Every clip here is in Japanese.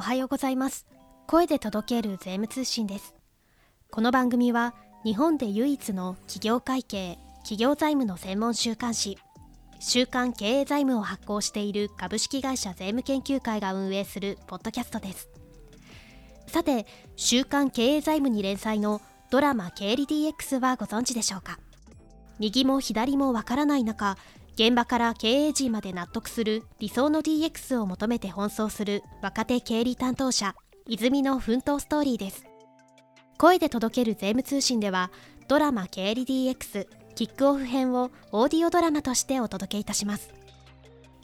おはようございます。声で届ける税務通信です。この番組は日本で唯一の企業会計企業財務の専門週刊誌週刊経営財務を発行している株式会社税務研究会が運営するポッドキャストです。さて週刊経営財務に連載のドラマ経理 DX はご存知でしょうか？右も左もわからない中現場から経営陣まで納得する理想の DX を求めて奔走する若手経理担当者泉の奮闘ストーリーです。声で届ける税務通信ではドラマ経理 DX キックオフ編をオーディオドラマとしてお届けいたします。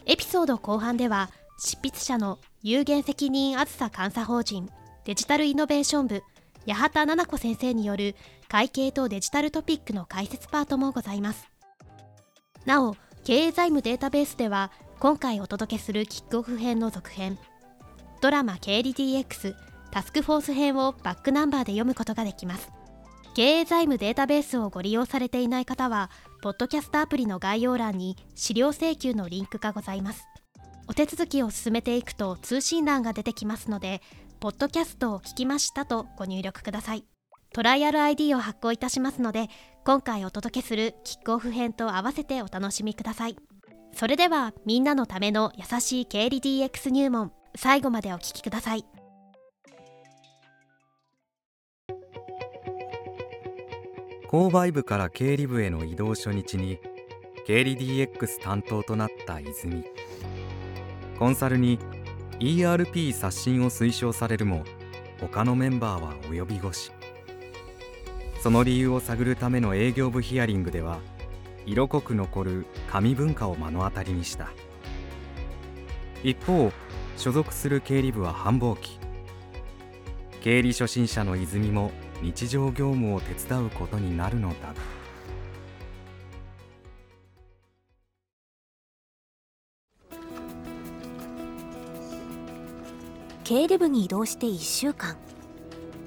エピソード後半では執筆者の有限責任あずさ監査法人デジタルイノベーション部八幡奈々子先生による会計とデジタルトピックの解説パートもございます。なお経営財務データベースでは今回お届けするキックオフ編の続編ドラマ経理 DX タスクフォース編をバックナンバーで読むことができます。経営財務データベースをご利用されていない方はポッドキャストアプリの概要欄に資料請求のリンクがございます。お手続きを進めていくと通信欄が出てきますのでポッドキャストを聞きましたとご入力ください。トライアル ID を発行いたしますので今回お届けするキックオフ編と合わせてお楽しみください。それではみんなのための優しい経理 DX 入門最後までお聞きください。購買部から経理部への移動初日に経理 DX 担当となった泉。コンサルに ERP 刷新を推奨されるも他のメンバーは及び腰。その理由を探るための営業部ヒアリングでは色濃く残る紙文化を目の当たりにした。一方所属する経理部は繁忙期。経理初心者の泉も日常業務を手伝うことになるのだが。経理部に移動して1週間。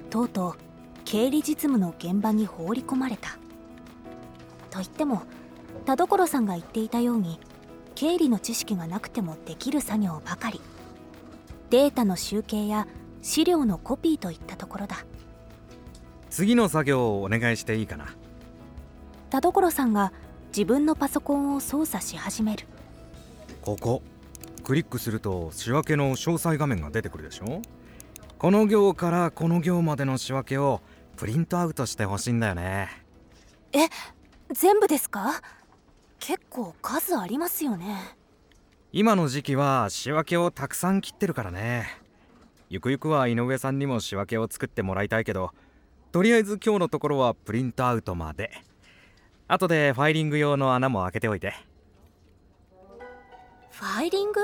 とうとう経理実務の現場に放り込まれた。と言っても田所さんが言っていたように経理の知識がなくてもできる作業ばかり。データの集計や資料のコピーといったところだ。次の作業をお願いしていいかな。田所さんが自分のパソコンを操作し始める。ここ。クリックすると仕分けの詳細画面が出てくるでしょ？この行からこの行までの仕分けをプリントアウトしてほしいんだよね。え全部ですか？結構数ありますよね。今の時期は仕分けをたくさん切ってるからね。ゆくゆくは井上さんにも仕分けを作ってもらいたいけどとりあえず今日のところはプリントアウトまで。後でファイリング用の穴も開けておいて。ファイリング？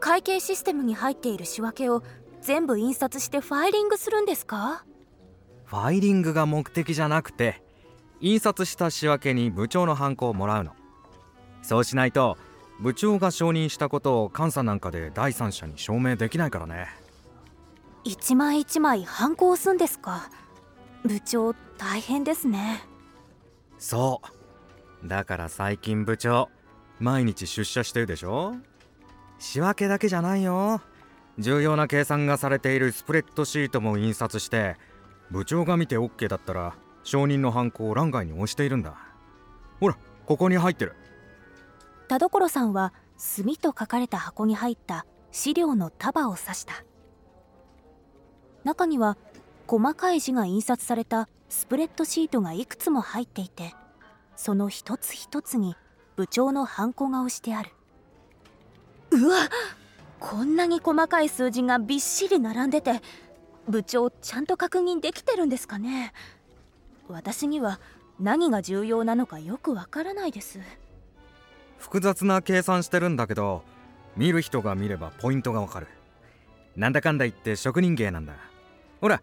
会計システムに入っている仕分けを全部印刷してファイリングするんですか？ファイリングが目的じゃなくて印刷した仕分けに部長のハンコをもらうの。そうしないと部長が承認したことを監査なんかで第三者に証明できないからね。一枚一枚ハンコを押すんですか？部長大変ですね。そう。だから最近部長毎日出社してるでしょ？仕分けだけじゃないよ。重要な計算がされているスプレッドシートも印刷して部長が見て OK だったら承認のハンコを欄外に押しているんだ。ほらここに入ってる。田所さんは墨と書かれた箱に入った資料の束を指した。中には細かい字が印刷されたスプレッドシートがいくつも入っていてその一つ一つに部長のハンコが押してある。うわこんなに細かい数字がびっしり並んでて部長ちゃんと確認できてるんですかね？私には何が重要なのかよくわからないです。複雑な計算してるんだけど見る人が見ればポイントがわかる。なんだかんだ言って職人芸なんだ。ほら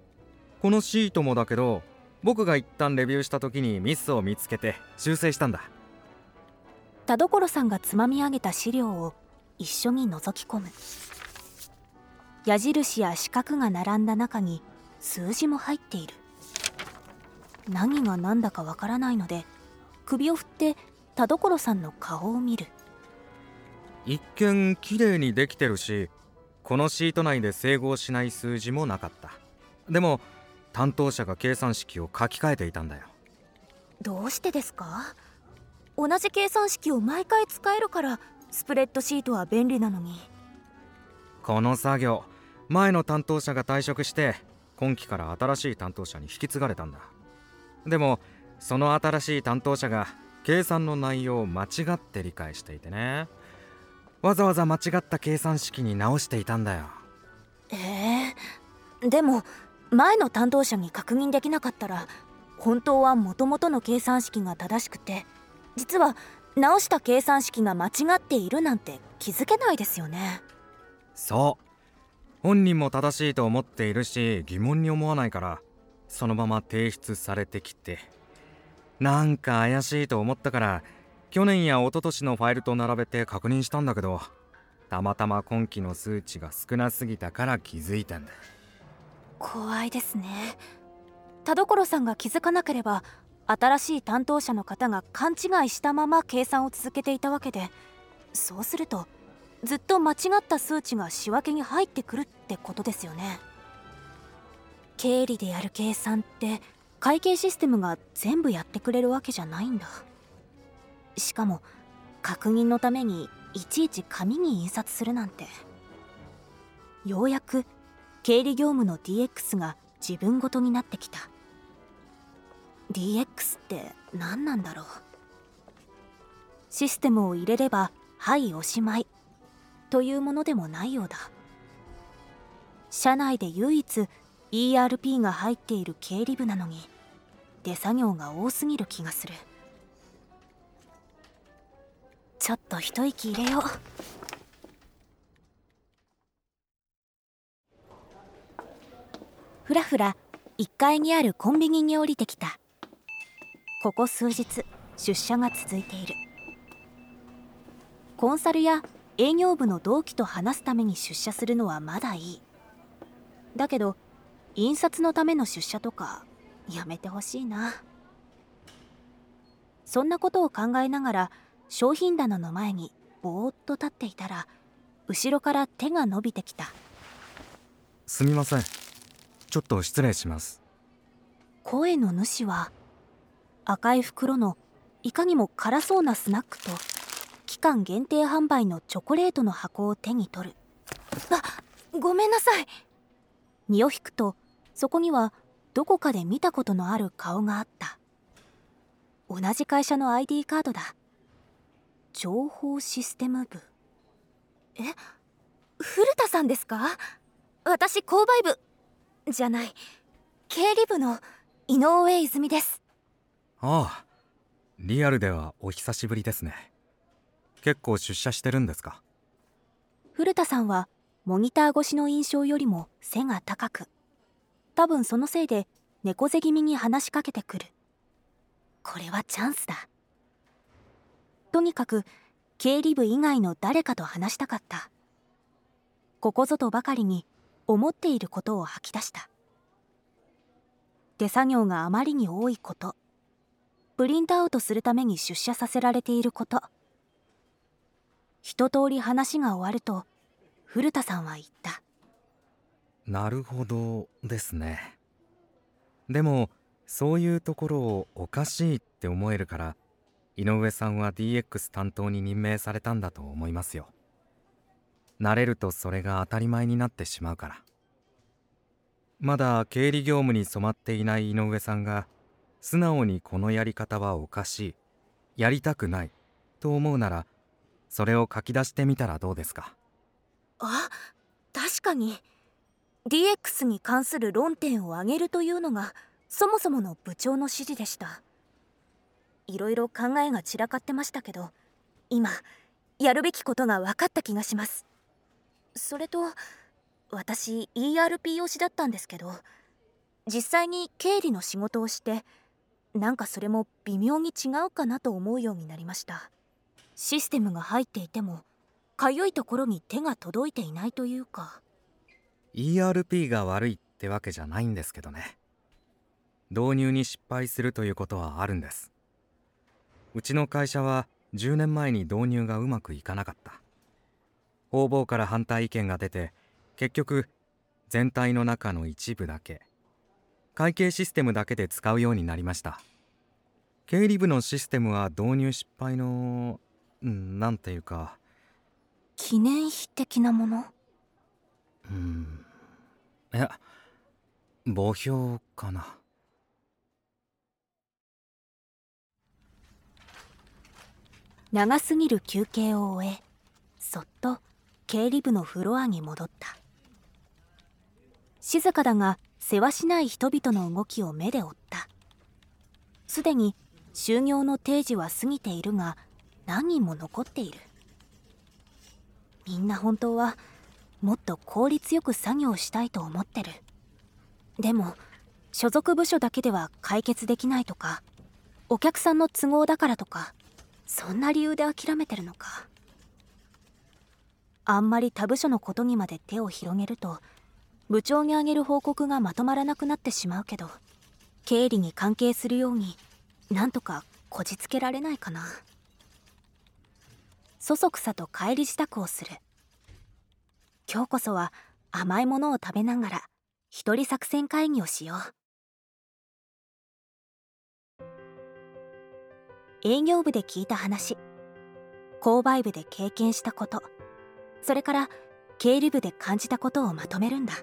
このシートもだけど僕が一旦レビューした時にミスを見つけて修正したんだ。田所さんがつまみ上げた資料を一緒に覗き込む矢印や四角が並んだ中に数字も入っている。何が何だかわからないので首を振って田所さんの顔を見る。一見綺麗にできてるしこのシート内で整合しない数字もなかった。でも担当者が計算式を書き換えていたんだよ。どうしてですか？同じ計算式を毎回使えるからスプレッドシートは便利なのに。この作業前の担当者が退職して今期から新しい担当者に引き継がれたんだ。でもその新しい担当者が計算の内容を間違って理解していてね。わざわざ間違った計算式に直していたんだよ。ええでも前の担当者に確認できなかったら本当はもともとの計算式が正しくて実は直した計算式が間違っているなんて気づけないですよね。そう本人も正しいと思っているし疑問に思わないからそのまま提出されてきてなんか怪しいと思ったから去年や一昨年のファイルと並べて確認したんだけどたまたま今期の数値が少なすぎたから気づいたんだ。怖いですね。田所さんが気づかなければ新しい担当者の方が勘違いしたまま計算を続けていたわけでそうするとずっと間違った数値が仕分けに入ってくるってことですよね。経理でやる計算って会計システムが全部やってくれるわけじゃないんだ。しかも確認のためにいちいち紙に印刷するなんて。ようやく経理業務の DX が自分ごとになってきた。DX って何なんだろう。システムを入れればはいおしまい。というものでもないようだ。社内で唯一 ERP が入っている経理部なのに手作業が多すぎる気がする。ちょっと一息入れよう。ふらふら1階にあるコンビニに降りてきた。ここ数日出社が続いている。コンサルや営業部の同期と話すために出社するのはまだいい。だけど印刷のための出社とかやめてほしいな。そんなことを考えながら商品棚の前にぼーっと立っていたら後ろから手が伸びてきた。すみません。ちょっと失礼します。声の主は赤い袋のいかにも辛そうなスナックと期間限定販売のチョコレートの箱を手に取る。あごめんなさい。身を引くとそこにはどこかで見たことのある顔があった。同じ会社の ID カードだ。情報システム部。え古田さんですか？私購買部じゃない。経理部の井上泉です。ああリアルではお久しぶりですね。結構出社してるんですか？古田さんはモニター越しの印象よりも背が高く多分そのせいで猫背気味に話しかけてくる。これはチャンスだ。とにかく経理部以外の誰かと話したかった。ここぞとばかりに思っていることを吐き出した。手作業があまりに多いこと。プリントアウトするために出社させられていること。一通り話が終わると古田さんは言った。なるほどですね。でもそういうところをおかしいって思えるから井上さんは DX 担当に任命されたんだと思いますよ。慣れるとそれが当たり前になってしまうから。まだ経理業務に染まっていない井上さんが素直にこのやり方はおかしいやりたくないと思うならそれを書き出してみたらどうですか？あ確かに。DX に関する論点を挙げるというのがそもそもの部長の指示でした。いろいろ考えが散らかってましたけど今やるべきことが分かった気がします。それと私 ERP 推しだったんですけど実際に経理の仕事をしてなんかそれも微妙に違うかなと思うようになりました。システムが入っていてもかゆいところに手が届いていないというか。ERP が悪いってわけじゃないんですけどね。導入に失敗するということはあるんです。うちの会社は10年前に導入がうまくいかなかった。方々から反対意見が出て結局全体の中の一部だけ会計システムだけで使うようになりました。経理部のシステムは導入失敗のなんていうか。記念碑的なもの？うん。いや墓標かな。長すぎる休憩を終えそっと経理部のフロアに戻った。静かだが世話しない人々の動きを目で追った。すでに就業の定時は過ぎているが何人も残っている。みんな本当はもっと効率よく作業したいと思ってる。でも所属部署だけでは解決できないとかお客さんの都合だからとかそんな理由で諦めてるのか。あんまり他部署のことにまで手を広げると部長にあげる報告がまとまらなくなってしまうけど経理に関係するようになんとかこじつけられないかな。そそくさと帰り支度をする。今日こそは甘いものを食べながら一人作戦会議をしよう。営業部で聞いた話購買部で経験したことそれから経理部で感じたことをまとめるんだ。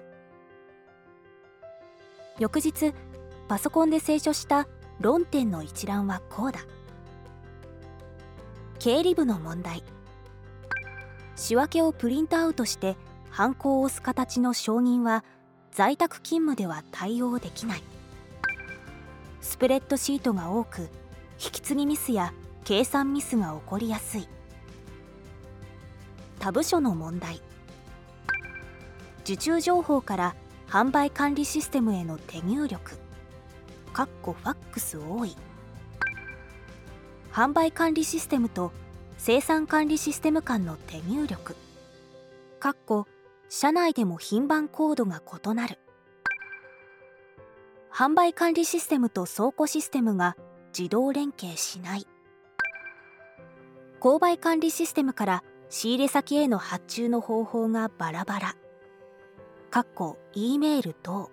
翌日パソコンで清書した論点の一覧はこうだ。経理部の問題。仕分けをプリントアウトしてハンコを押す形の承認は在宅勤務では対応できない。スプレッドシートが多く引き継ぎミスや計算ミスが起こりやすい。他部署の問題。受注情報から販売管理システムへの手入力。かっこファックス多い。販売管理システムと生産管理システム間の手入力。かっこ社内でも品番コードが異なる。販売管理システムと倉庫システムが自動連携しない。購買管理システムから仕入れ先への発注の方法がバラバラ。かっこ E メール等。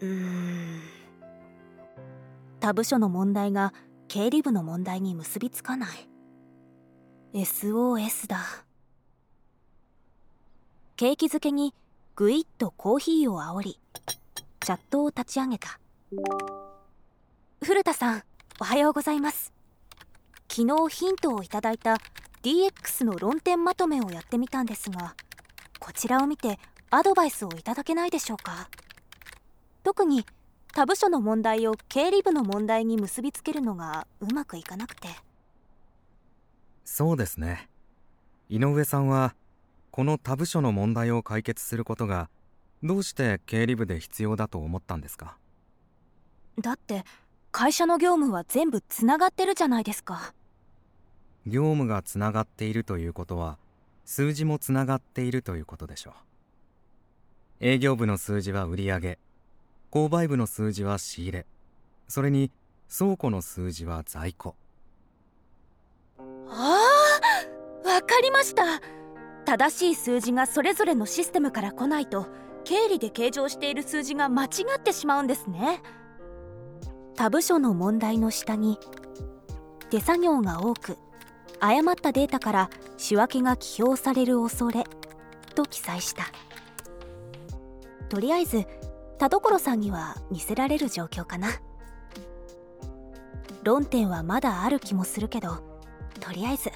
うん。他部署の問題が経理部の問題に結びつかない。SOS だ。景気づけにぐいっとコーヒーをあおりチャットを立ち上げた。古田さんおはようございます。昨日ヒントをいただいた DX の論点まとめをやってみたんですがこちらを見てアドバイスをいただけないでしょうか。特に他部署の問題を経理部の問題に結びつけるのがうまくいかなくて。そうですね。井上さんはこの他部署の問題を解決することがどうして経理部で必要だと思ったんですか？だって会社の業務は全部つながってるじゃないですか。業務がつながっているということは数字もつながっているということでしょう。営業部の数字は売上購買部の数字は仕入れ。それに倉庫の数字は在庫。ああわかりました。正しい数字がそれぞれのシステムから来ないと経理で計上している数字が間違ってしまうんですね。他部署の問題の下に手作業が多く誤ったデータから仕分けが記表される恐れと記載した。とりあえず田所さんには見せられる状況かな。論点はまだある気もするけどとりあえず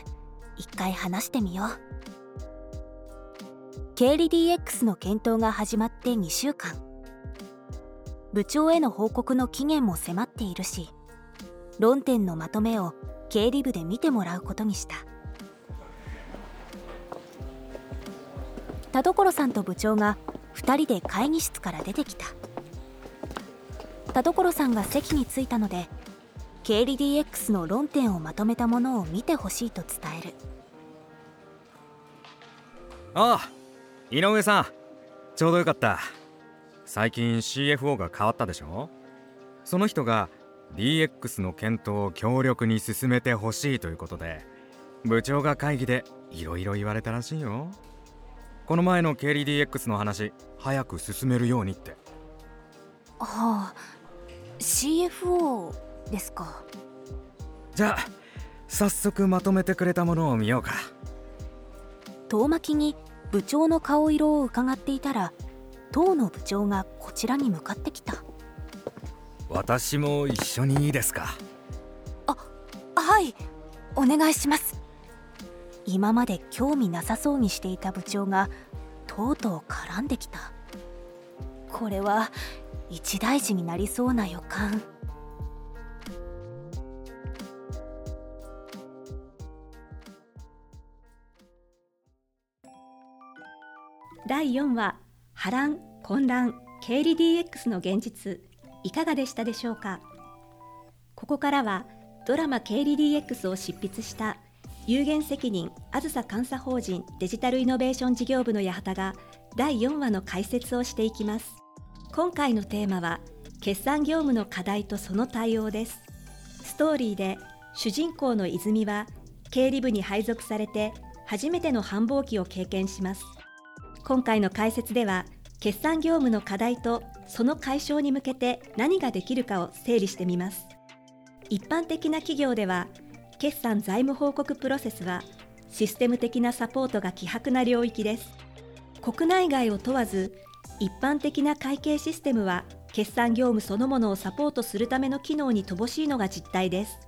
一回話してみよう。経理 DX の検討が始まって2週間。部長への報告の期限も迫っているし論点のまとめを経理部で見てもらうことにした。田所さんと部長が2人で会議室から出てきた。田所さんが席に着いたので経理 DX の論点をまとめたものを見てほしいと伝える。ああ井上さん。ちょうどよかった。最近 CFO が変わったでしょ？その人が DX の検討を強力に進めてほしいということで部長が会議でいろいろ言われたらしいよ。この前の KDDX の話早く進めるようにって。はあ CFO ですか。じゃあ早速まとめてくれたものを見ようか。遠巻きに部長の顔色を伺っていたら当の部長がこちらに向かってきた。私も一緒にいいですか？あはいお願いします今まで興味なさそうにしていた部長がとうとう絡んできた。これは一大事になりそうな予感。第4話波乱混乱経理 DX の現実いかがでしたでしょうか？ここからはドラマ経理 DX を執筆した有限責任あずさ監査法人デジタルイノベーション事業部の八幡が第4話の解説をしていきます。今回のテーマは決算業務の課題とその対応です。ストーリーで主人公の泉は経理部に配属されて初めての繁忙期を経験します。今回の解説では決算業務の課題とその解消に向けて何ができるかを整理してみます。一般的な企業では決算財務報告プロセスはシステム的なサポートが希薄な領域です。国内外を問わず一般的な会計システムは決算業務そのものをサポートするための機能に乏しいのが実態です。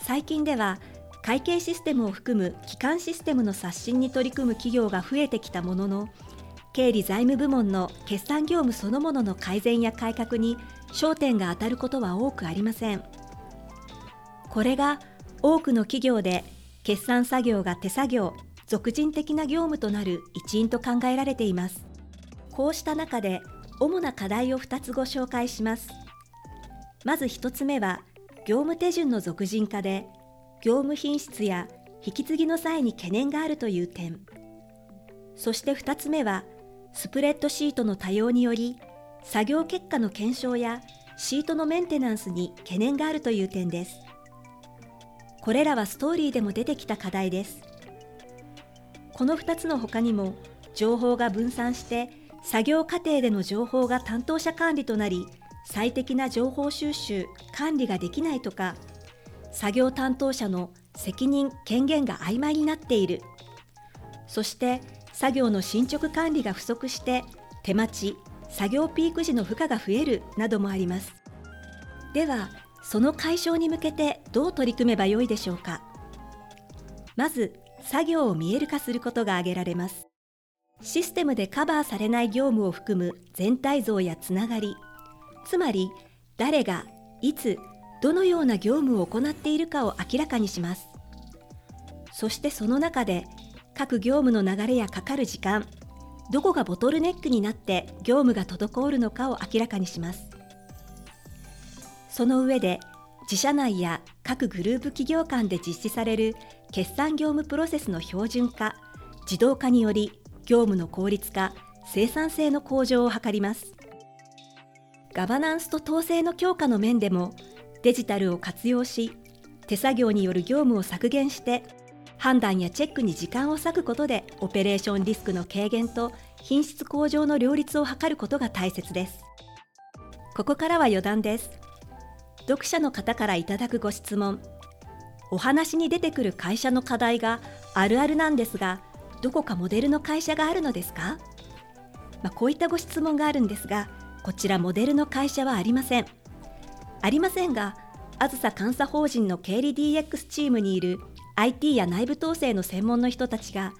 最近では会計システムを含む基幹システムの刷新に取り組む企業が増えてきたものの経理財務部門の決算業務そのものの改善や改革に焦点が当たることは多くありません。これが多くの企業で決算作業が手作業俗人的な業務となる一因と考えられています。こうした中で主な課題を2つご紹介します。まず1つ目は業務手順の俗人化で業務品質や引き継ぎの際に懸念があるという点。そして2つ目はスプレッドシートの多用により作業結果の検証やシートのメンテナンスに懸念があるという点です。これらはストーリーでも出てきた課題です。この2つの他にも情報が分散して作業過程での情報が担当者管理となり最適な情報収集管理ができないとか作業担当者の責任権限が曖昧になっている。そして作業の進捗管理が不足して手待ち作業ピーク時の負荷が増えるなどもあります。ではその解消に向けてどう取り組めばよいでしょうか？まず作業を見える化することが挙げられます。システムでカバーされない業務を含む全体像やつながりつまり誰がいつどのような業務を行っているかを明らかにします。そしてその中で各業務の流れやかかる時間どこがボトルネックになって業務が滞るのかを明らかにします。その上で自社内や各グループ企業間で実施される決算業務プロセスの標準化自動化により業務の効率化生産性の向上を図ります。ガバナンスと統制の強化の面でもデジタルを活用し手作業による業務を削減して判断やチェックに時間を割くことでオペレーションリスクの軽減と品質向上の両立を図ることが大切です。ここからは余談です。読者の方からいただくご質問。お話に出てくる会社の課題があるあるなんですがどこかモデルの会社があるのですか、まあ、こういったご質問があるんですがこちらモデルの会社はありません。ありませんがあずさ監査法人の経理 DX チームにいる IT や内部統制の専門の人たちが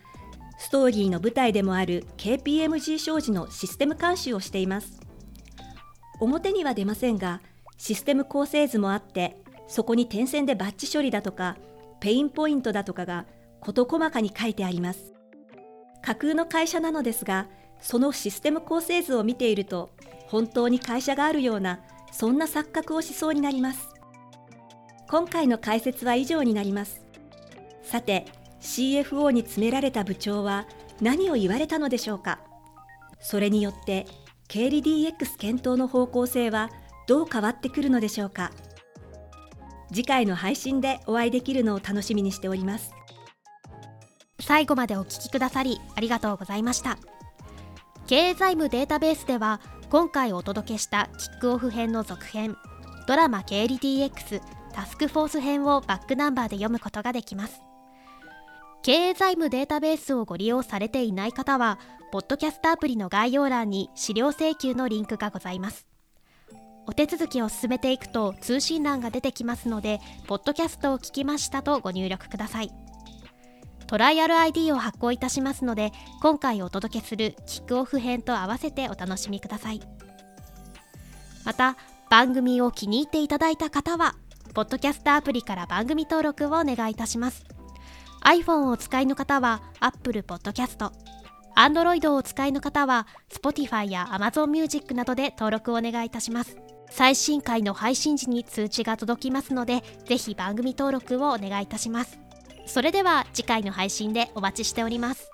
ストーリーの舞台でもある KPMG 商事のシステム監修をしています。表には出ませんがシステム構成図もあってそこに点線でバッチ処理だとかペインポイントだとかが事細かに書いてあります。架空の会社なのですがそのシステム構成図を見ていると本当に会社があるようなそんな錯覚をしそうになります。今回の解説は以上になります。さて CFO に詰められた部長は何を言われたのでしょうか。それによって経理 DX 検討の方向性はどう変わってくるのでしょうか？次回の配信でお会いできるのを楽しみにしております。最後までお聞きくださりありがとうございました。経営財務データベースでは今回お届けしたキックオフ編の続編ドラマ経理 DX タスクフォース編をバックナンバーで読むことができます。経営財務データベースをご利用されていない方はポッドキャストアプリの概要欄に資料請求のリンクがございます。お手続きを進めていくと通信欄が出てきますのでポッドキャストを聞きましたとご入力ください。トライアル ID を発行いたしますので今回お届けするキックオフ編と合わせてお楽しみください。また番組を気に入っていただいた方はポッドキャストアプリから番組登録をお願いいたします。iPhone をお使いの方は Apple Podcast Android をお使いの方は Spotify や Amazon Music などで登録をお願いいたします。最新回の配信時に通知が届きますのでぜひ番組登録をお願いいたします。それでは次回の配信でお待ちしております。